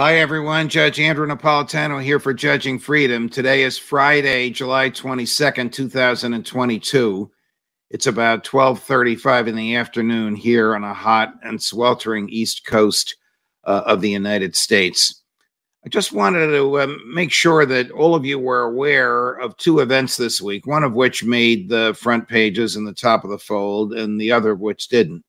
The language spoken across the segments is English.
Hi, everyone. Judge Andrew Napolitano here for Judging Freedom. Today is Friday, July 22nd, 2022. It's about 12:35 in the afternoon here on a hot and sweltering east coast uh, of the United States. I just wanted to um, make sure that all of you were aware of two events this week, one of which made the front pages and the top of the fold, and the other of which didn't.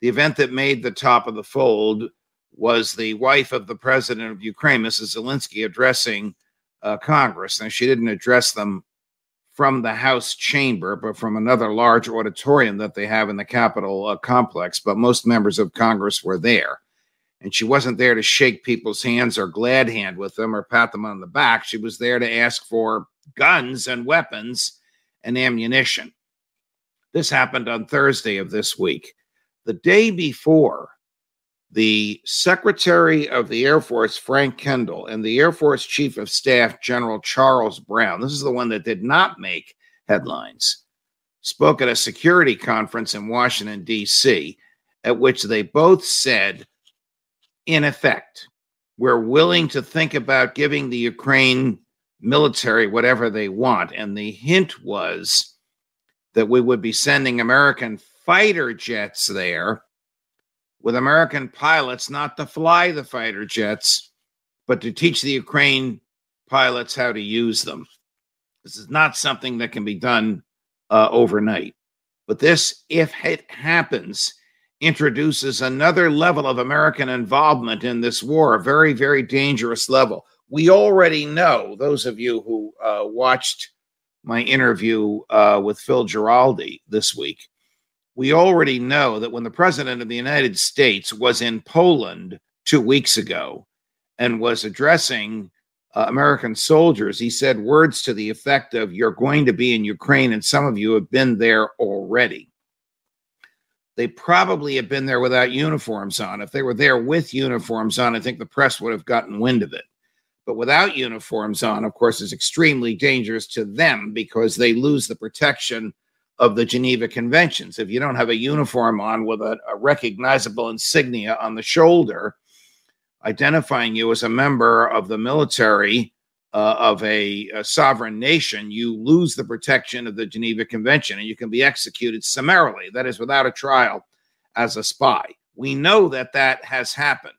The event that made the top of the fold was the wife of the president of Ukraine, Mrs. Zelensky, addressing uh, Congress. Now, she didn't address them from the House chamber, but from another large auditorium that they have in the Capitol uh, complex. But most members of Congress were there. And she wasn't there to shake people's hands or glad hand with them or pat them on the back. She was there to ask for guns and weapons and ammunition. This happened on Thursday of this week. The day before, the Secretary of the Air Force, Frank Kendall, and the Air Force Chief of Staff, General Charles Brown, this is the one that did not make headlines, spoke at a security conference in Washington, D.C., at which they both said, in effect, we're willing to think about giving the Ukraine military whatever they want. And the hint was that we would be sending American fighter jets there with American pilots not to fly the fighter jets, but to teach the Ukraine pilots how to use them. This is not something that can be done uh, overnight. But this, if it happens, introduces another level of American involvement in this war, a very, very dangerous level. We already know, those of you who uh, watched my interview uh, with Phil Giraldi this week, we already know that when the president of the United States was in Poland two weeks ago and was addressing uh, American soldiers, he said words to the effect of, You're going to be in Ukraine, and some of you have been there already. They probably have been there without uniforms on. If they were there with uniforms on, I think the press would have gotten wind of it. But without uniforms on, of course, is extremely dangerous to them because they lose the protection of the Geneva Conventions. If you don't have a uniform on with a, a recognizable insignia on the shoulder, identifying you as a member of the military uh, of a, a, sovereign nation, you lose the protection of the Geneva Convention and you can be executed summarily, that is, without a trial, as a spy. We know that that has happened.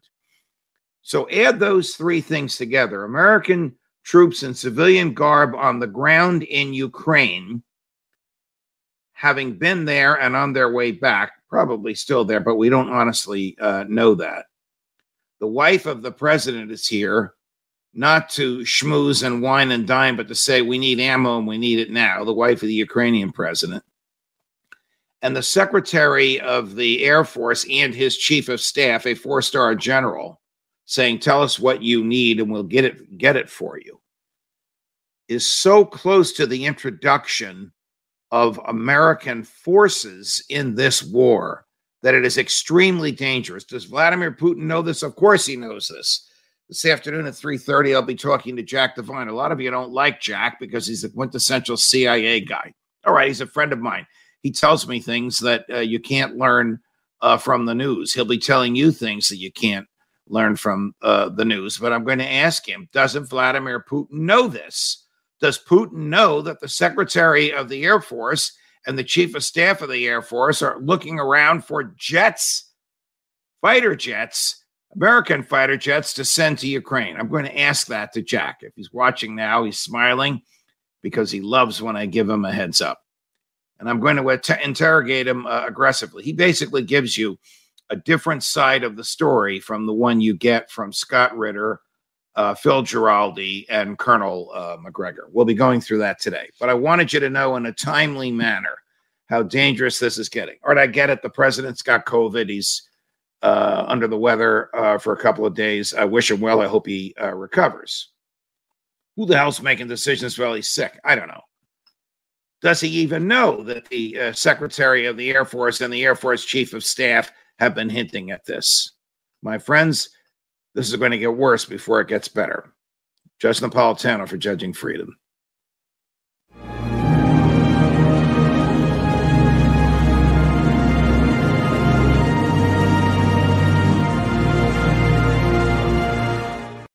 So add those three things together American troops in civilian garb on the ground in Ukraine having been there and on their way back, probably still there, but we don't honestly uh, know that. The wife of the president is here, not to schmooze and wine and dine, but to say we need ammo and we need it now. The wife of the Ukrainian president. And the secretary of the Air Force and his chief of staff, a four star general, saying, Tell us what you need and we'll get it, get it for you, is so close to the introduction of American forces in this war that it is extremely dangerous. Does Vladimir Putin know this? Of course he knows this. This afternoon at 3:30 I'll be talking to Jack Devine. A lot of you don't like Jack because he's a quintessential CIA guy. All right, he's a friend of mine. He tells me things that uh, you can't learn uh, from the news. He'll be telling you things that you can't learn from uh, the news. But I'm going to ask him, doesn't Vladimir Putin know this? Does Putin know that the Secretary of the Air Force and the Chief of Staff of the Air Force are looking around for jets, fighter jets, American fighter jets to send to Ukraine? I'm going to ask that to Jack. If he's watching now, he's smiling because he loves when I give him a heads up. And I'm going to interrogate him uh, aggressively. He basically gives you a different side of the story from the one you get from Scott Ritter uh, Phil Giraldi and Colonel uh, Macgregor. We'll be going through that today. But I wanted you to know in a timely manner how dangerous this is getting. All right, I get it. The president's got COVID. He's uh, under the weather uh, for a couple of days. I wish him well. I hope he uh, recovers. Who the hell's making decisions while he's sick? I don't know. Does he even know that the uh, Secretary of the Air Force and the Air Force Chief of Staff have been hinting at this? My friends, this is going to get worse before it gets better. Judge Napolitano for Judging Freedom.